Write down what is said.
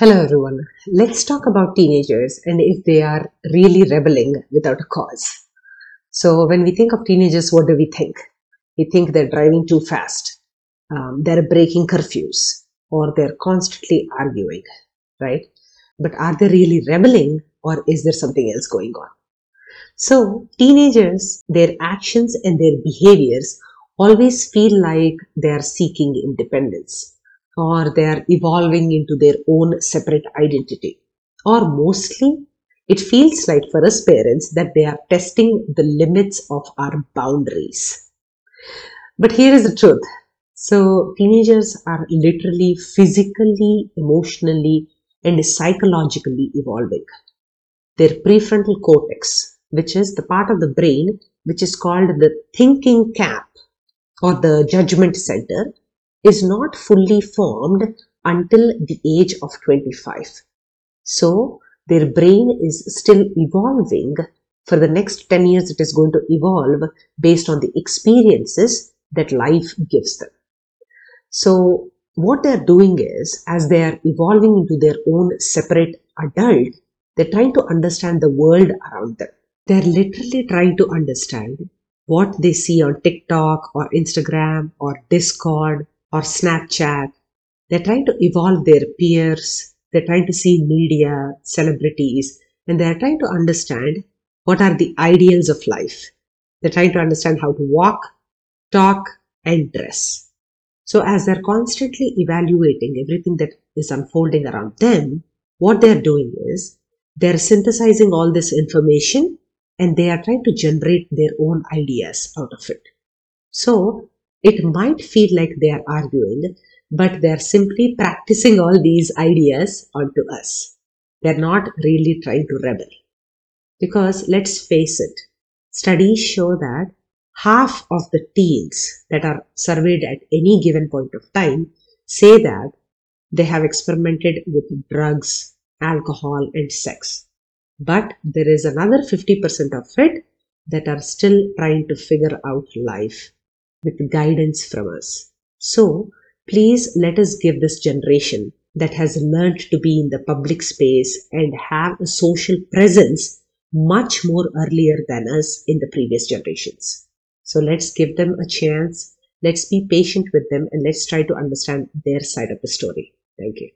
Hello everyone. Let's talk about teenagers and if they are really rebelling without a cause. So when we think of teenagers, what do we think? We think they're driving too fast, um, they're breaking curfews, or they're constantly arguing, right? But are they really rebelling or is there something else going on? So teenagers, their actions and their behaviors always feel like they are seeking independence or they are evolving into their own separate identity. Or mostly, it feels like for us parents that they are testing the limits of our boundaries. But here is the truth. So, teenagers are literally physically, emotionally, and psychologically evolving. Their prefrontal cortex, which is the part of the brain which is called the thinking cap or the judgment center, is not fully formed until the age of 25. So their brain is still evolving. For the next 10 years, it is going to evolve based on the experiences that life gives them. So what they're doing is, as they are evolving into their own separate adult, they're trying to understand the world around them. They're literally trying to understand what they see on TikTok or Instagram or Discord or Snapchat. They're trying to evolve their peers. They're trying to see media, celebrities, and they're trying to understand what are the ideals of life. They're trying to understand how to walk, talk, and dress. So as they're constantly evaluating everything that is unfolding around them, what they're doing is they're synthesizing all this information and they are trying to generate their own ideas out of it. So it might feel like they are arguing, but they're simply practicing all these ideas onto us. They're not really trying to rebel. Because let's face it, studies show that half of the teens that are surveyed at any given point of time say that they have experimented with drugs, alcohol, and sex. But there is another 50% of it that are still trying to figure out life with guidance from us. So, please let us give this generation that has learned to be in the public space and have a social presence much more earlier than us in the previous generations. So let's give them a chance. Let's be patient with them and let's try to understand their side of the story. Thank you.